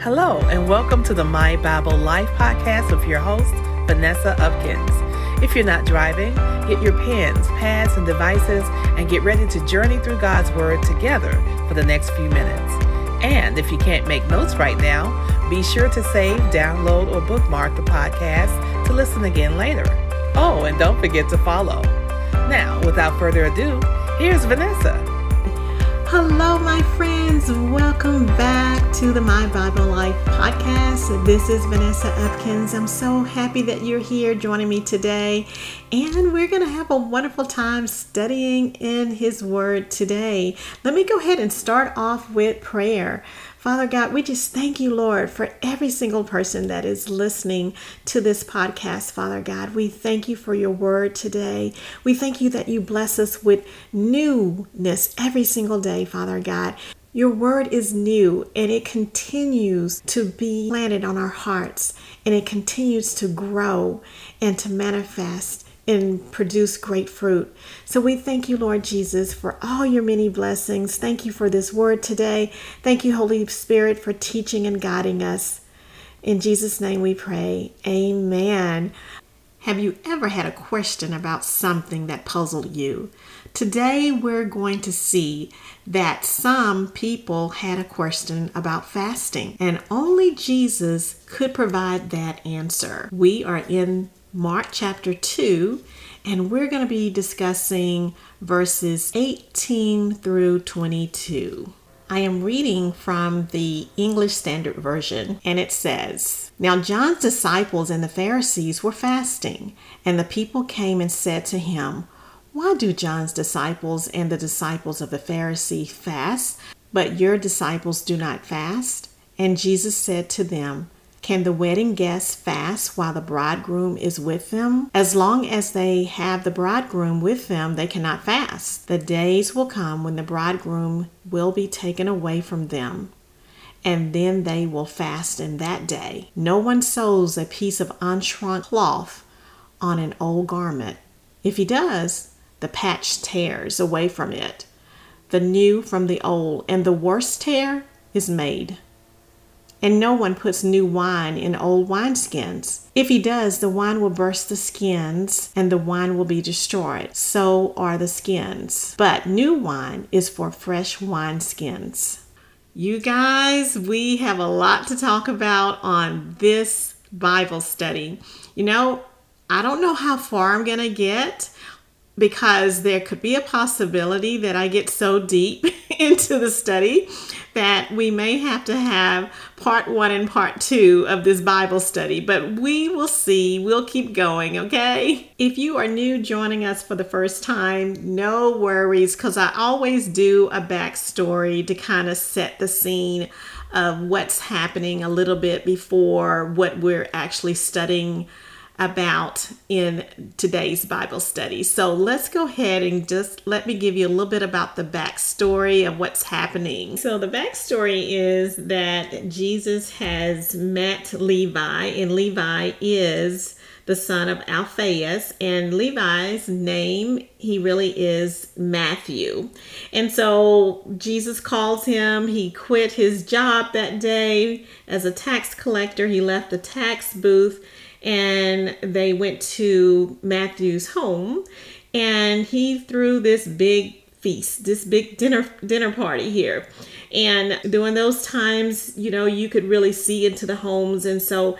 Hello, and welcome to the My Bible Life podcast with your host, Vanessa Upkins. If you're not driving, get your pens, pads, and devices and get ready to journey through God's Word together for the next few minutes. And if you can't make notes right now, be sure to save, download, or bookmark the podcast to listen again later. Oh, and don't forget to follow. Now, without further ado, here's Vanessa. Hello, my friends. Welcome back to the My Bible Life podcast. This is Vanessa Upkins. I'm so happy that you're here joining me today. And we're going to have a wonderful time studying in His Word today. Let me go ahead and start off with prayer. Father God, we just thank you, Lord, for every single person that is listening to this podcast, Father God. We thank you for your word today. We thank you that you bless us with newness every single day, Father God. Your word is new and it continues to be planted on our hearts and it continues to grow and to manifest and produce great fruit. So we thank you, Lord Jesus, for all your many blessings. Thank you for this word today. Thank you, Holy Spirit, for teaching and guiding us. In Jesus' name we pray. Amen. Have you ever had a question about something that puzzled you? Today we're going to see that some people had a question about fasting, and only Jesus could provide that answer. We are in Mark chapter 2, and we're going to be discussing verses 18 through 22. I am reading from the English Standard Version, and it says Now John's disciples and the Pharisees were fasting, and the people came and said to him, Why do John's disciples and the disciples of the Pharisee fast, but your disciples do not fast? And Jesus said to them, can the wedding guests fast while the bridegroom is with them? As long as they have the bridegroom with them, they cannot fast. The days will come when the bridegroom will be taken away from them, and then they will fast in that day. No one sews a piece of unshrunk cloth on an old garment. If he does, the patch tears away from it, the new from the old, and the worst tear is made. And no one puts new wine in old wineskins. If he does, the wine will burst the skins and the wine will be destroyed. So are the skins. But new wine is for fresh wineskins. You guys, we have a lot to talk about on this Bible study. You know, I don't know how far I'm going to get because there could be a possibility that I get so deep into the study that we may have to have part one and part two of this Bible study, but we will see. We'll keep going, okay? If you are new joining us for the first time, no worries, because I always do a backstory to kind of set the scene of what's happening a little bit before what we're actually studying about in today's Bible study. So let's go ahead and just let me give you a little bit about the backstory of what's happening. So, the backstory is that Jesus has met Levi, and Levi is the son of Alphaeus, and Levi's name, he really is Matthew. And so Jesus calls him. He quit his job that day as a tax collector. He left the tax booth and they went to Matthew's home and he threw this big feast, this big dinner dinner party here. And during those times, you know, you could really see into the homes and so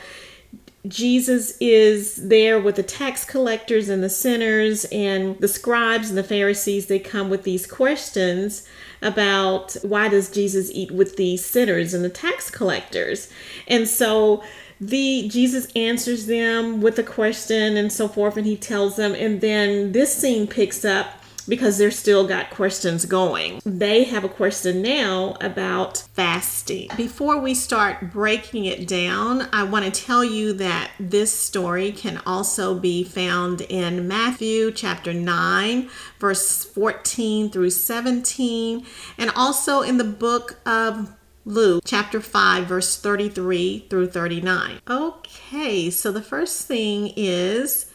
Jesus is there with the tax collectors and the sinners and the scribes and the Pharisees. They come with these questions about why does Jesus eat with the sinners and the tax collectors? And so the Jesus answers them with a question and so forth, and he tells them, and then this scene picks up because they're still got questions going. They have a question now about fasting. Before we start breaking it down, I want to tell you that this story can also be found in Matthew chapter 9, verse 14 through 17, and also in the book of Luke chapter 5, verse 33 through 39. Okay, so the first thing is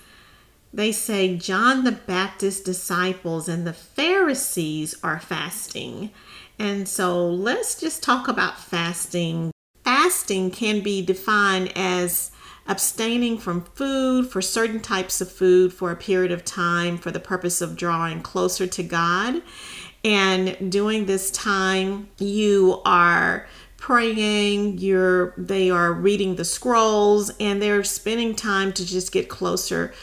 they say John the Baptist's disciples and the Pharisees are fasting. And so let's just talk about fasting. Fasting can be defined as abstaining from food for certain types of food for a period of time for the purpose of drawing closer to God. And during this time, you are praying, you're they are reading the scrolls and they're spending time to just get closer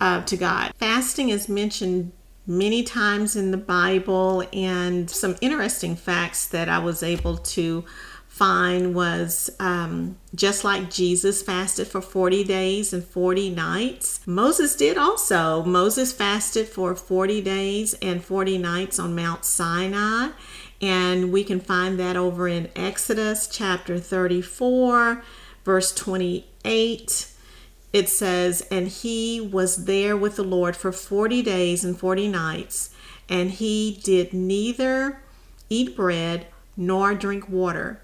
uh, to God. Fasting is mentioned many times in the Bible, and some interesting facts that I was able to find was um, just like Jesus fasted for 40 days and 40 nights, Moses did also. Moses fasted for 40 days and 40 nights on Mount Sinai, and we can find that over in Exodus chapter 34, verse 28 it says, And he was there with the Lord for 40 days and 40 nights, and he did neither eat bread nor drink water.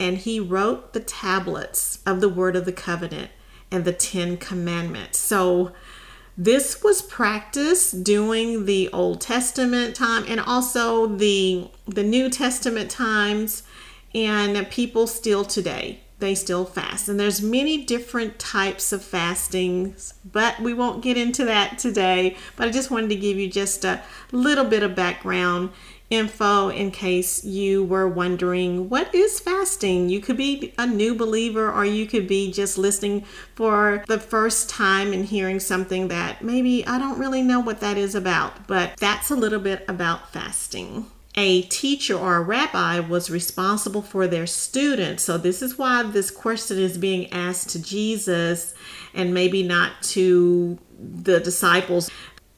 And he wrote the tablets of the word of the covenant and the Ten Commandments. So, this was practiced during the Old Testament time and also the the New Testament times. And people still today they still fast. And there's many different types of fastings but we won't get into that today. But i just wanted to give you just a little bit of background info in case you were wondering what is fasting you could be a new believer or you could be just listening for the first time and hearing something that maybe i don't really know what that is about but that's a little bit about fasting a teacher or a rabbi was responsible for their students. So, this is why this question is being asked to Jesus and maybe not to the disciples.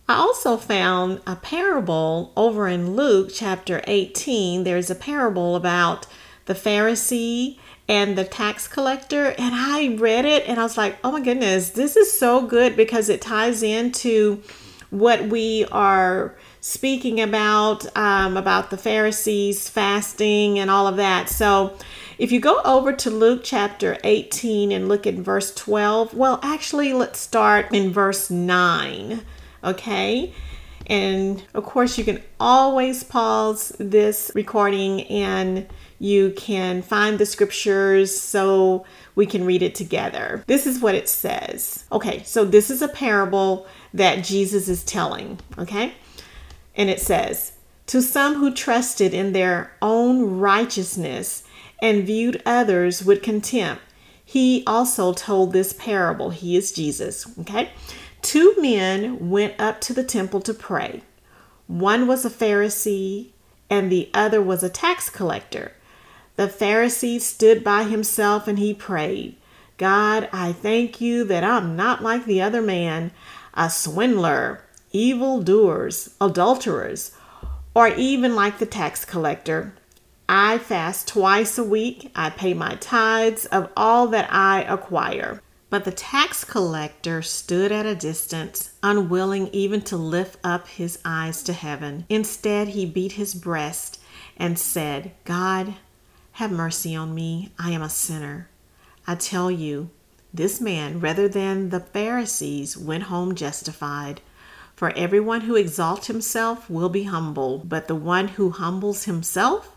I also found a parable over in Luke chapter 18. There's a parable about the Pharisee and the tax collector. And I read it and I was like, oh my goodness, this is so good because it ties into what we are speaking about um, about the Pharisees fasting and all of that. So if you go over to Luke chapter 18 and look at verse 12, well, actually, let's start in verse 9. Okay. And of course, you can always pause this recording and you can find the scriptures so we can read it together. This is what it says. Okay, so this is a parable that Jesus is telling. Okay. And it says, To some who trusted in their own righteousness and viewed others with contempt, he also told this parable. He is Jesus. Okay. Two men went up to the temple to pray. One was a Pharisee, and the other was a tax collector. The Pharisee stood by himself and he prayed, God, I thank you that I'm not like the other man, a swindler evildoers, adulterers, or even like the tax collector. I fast twice a week. I pay my tithes of all that I acquire. But the tax collector stood at a distance, unwilling even to lift up his eyes to heaven. Instead, he beat his breast and said, God, have mercy on me. I am a sinner. I tell you, this man, rather than the Pharisees, went home justified. For everyone who exalts himself will be humble, but the one who humbles himself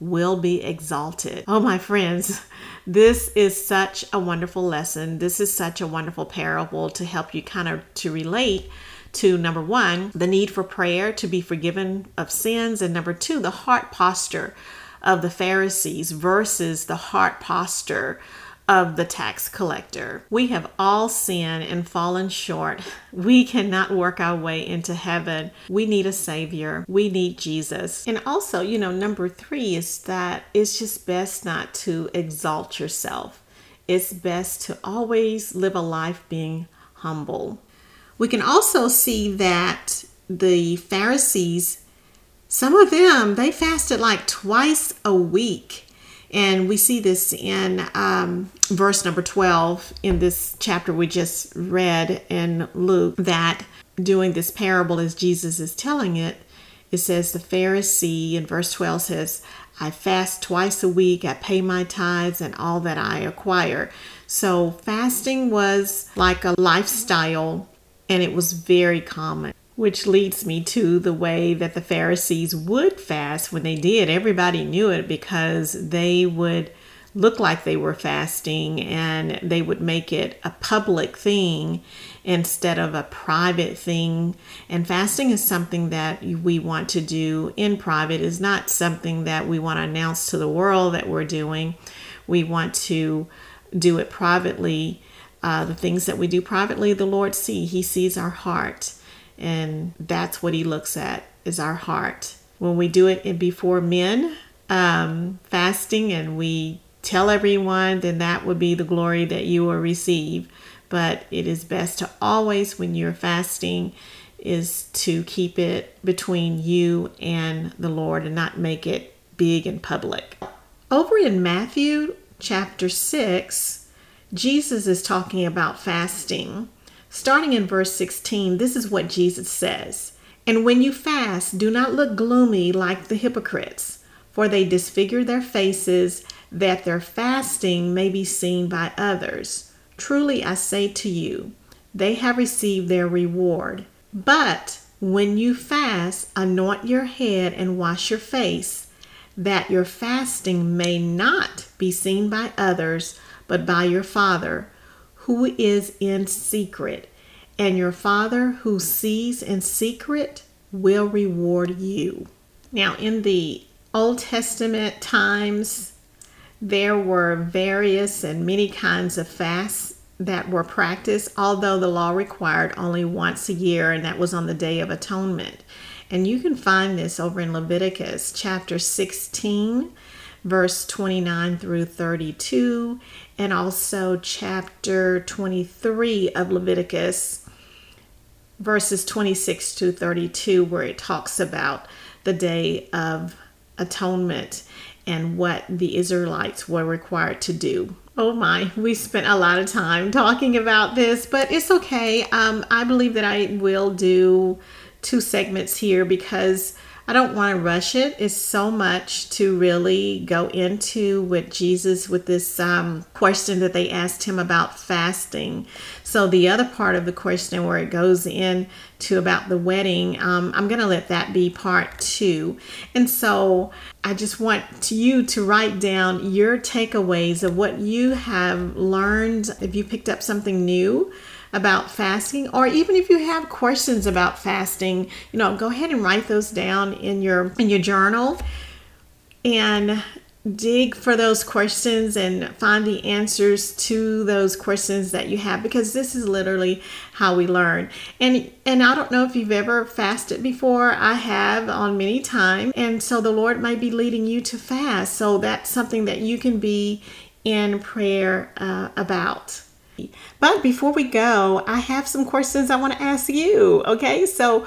will be exalted. Oh, my friends, this is such a wonderful lesson. This is such a wonderful parable to help you kind of to relate to number one, the need for prayer to be forgiven of sins, and number two, the heart posture of the Pharisees versus the heart posture of the tax collector. We have all sinned and fallen short. We cannot work our way into heaven. We need a Savior. We need Jesus. And also, you know, number three is that it's just best not to exalt yourself. It's best to always live a life being humble. We can also see that the Pharisees, some of them, they fasted like twice a week. And we see this in um, verse number 12 in this chapter we just read in Luke that doing this parable as Jesus is telling it, it says the Pharisee in verse 12 says, I fast twice a week, I pay my tithes and all that I acquire. So fasting was like a lifestyle and it was very common which leads me to the way that the Pharisees would fast when they did. Everybody knew it because they would look like they were fasting and they would make it a public thing instead of a private thing. And fasting is something that we want to do in private, is not something that we want to announce to the world that we're doing. We want to do it privately. Uh, the things that we do privately, the Lord see. He sees our heart, and that's what He looks at is our heart. When we do it before men, um, fasting, and we tell everyone, then that would be the glory that you will receive. But it is best to always, when you're fasting, is to keep it between you and the Lord and not make it big and public. Over in Matthew chapter 6, Jesus is talking about fasting. Starting in verse 16, this is what Jesus says And when you fast, do not look gloomy like the hypocrites, for they disfigure their faces that their fasting may be seen by others. Truly I say to you, they have received their reward. But when you fast, anoint your head and wash your face, that your fasting may not be seen by others, but by your Father who is in secret. And your Father who sees in secret will reward you. Now, in the Old Testament times, there were various and many kinds of fasts that were practiced, although the law required only once a year, and that was on the Day of Atonement. And you can find this over in Leviticus chapter 16, verse 29 through 32, and also chapter 23 of Leviticus, verses 26 to 32, where it talks about the Day of Atonement and what the Israelites were required to do. Oh my, we spent a lot of time talking about this, but it's okay. Um, I believe that I will do two segments here because I don't want to rush it. It's so much to really go into with Jesus with this um, question that they asked him about fasting. So the other part of the question where it goes in to about the wedding, um, I'm going to let that be part two. And so I just want you to write down your takeaways of what you have learned. If you picked up something new about fasting or even if you have questions about fasting you know go ahead and write those down in your in your journal and dig for those questions and find the answers to those questions that you have because this is literally how we learn. And and I don't know if you've ever fasted before. I have on many times. And so the Lord might be leading you to fast. So that's something that you can be in prayer uh, about but before we go, I have some questions I want to ask you. Okay, so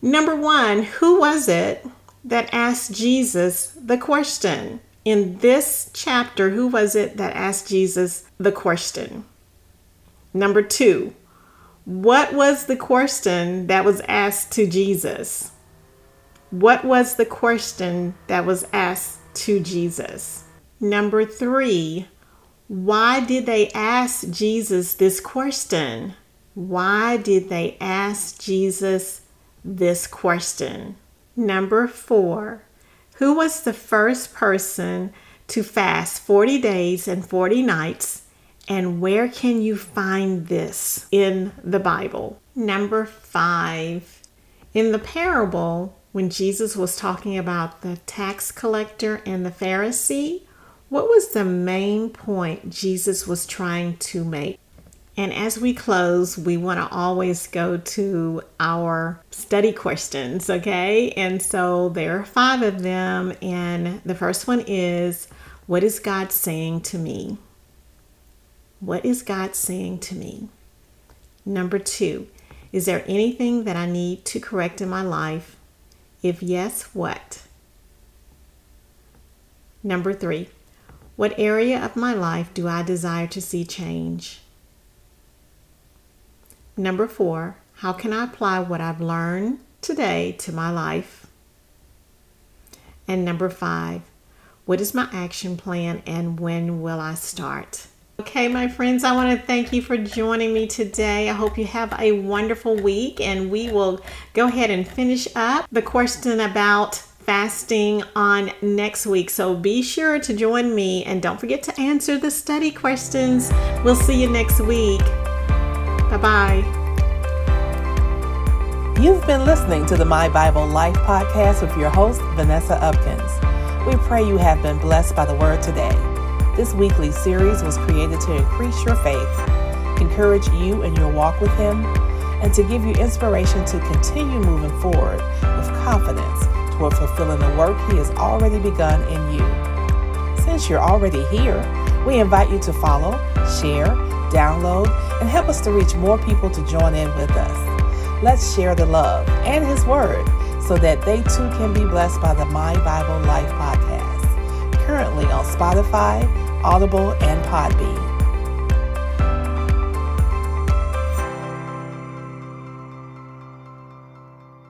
number one, who was it that asked Jesus the question? In this chapter, who was it that asked Jesus the question? Number two, what was the question that was asked to Jesus? What was the question that was asked to Jesus? Number three, why did they ask Jesus this question? Why did they ask Jesus this question? Number four, who was the first person to fast 40 days and 40 nights? And where can you find this in the Bible? Number five, in the parable, when Jesus was talking about the tax collector and the Pharisee, what was the main point Jesus was trying to make? And as we close, we want to always go to our study questions, okay? And so there are five of them. And the first one is What is God saying to me? What is God saying to me? Number two, is there anything that I need to correct in my life? If yes, what? Number three, what area of my life do I desire to see change? Number four, how can I apply what I've learned today to my life? And number five, what is my action plan and when will I start? Okay, my friends, I want to thank you for joining me today. I hope you have a wonderful week, and we will go ahead and finish up the question about fasting on next week. So be sure to join me and don't forget to answer the study questions. We'll see you next week. Bye bye. You've been listening to the My Bible Life podcast with your host, Vanessa Upkins. We pray you have been blessed by the word today. This weekly series was created to increase your faith, encourage you in your walk with Him, and to give you inspiration to continue moving forward confidence toward fulfilling the work He has already begun in you. Since you're already here, we invite you to follow, share, download, and help us to reach more people to join in with us. Let's share the love and His Word so that they too can be blessed by the My Bible Life podcast, currently on Spotify, Audible, and Podbean.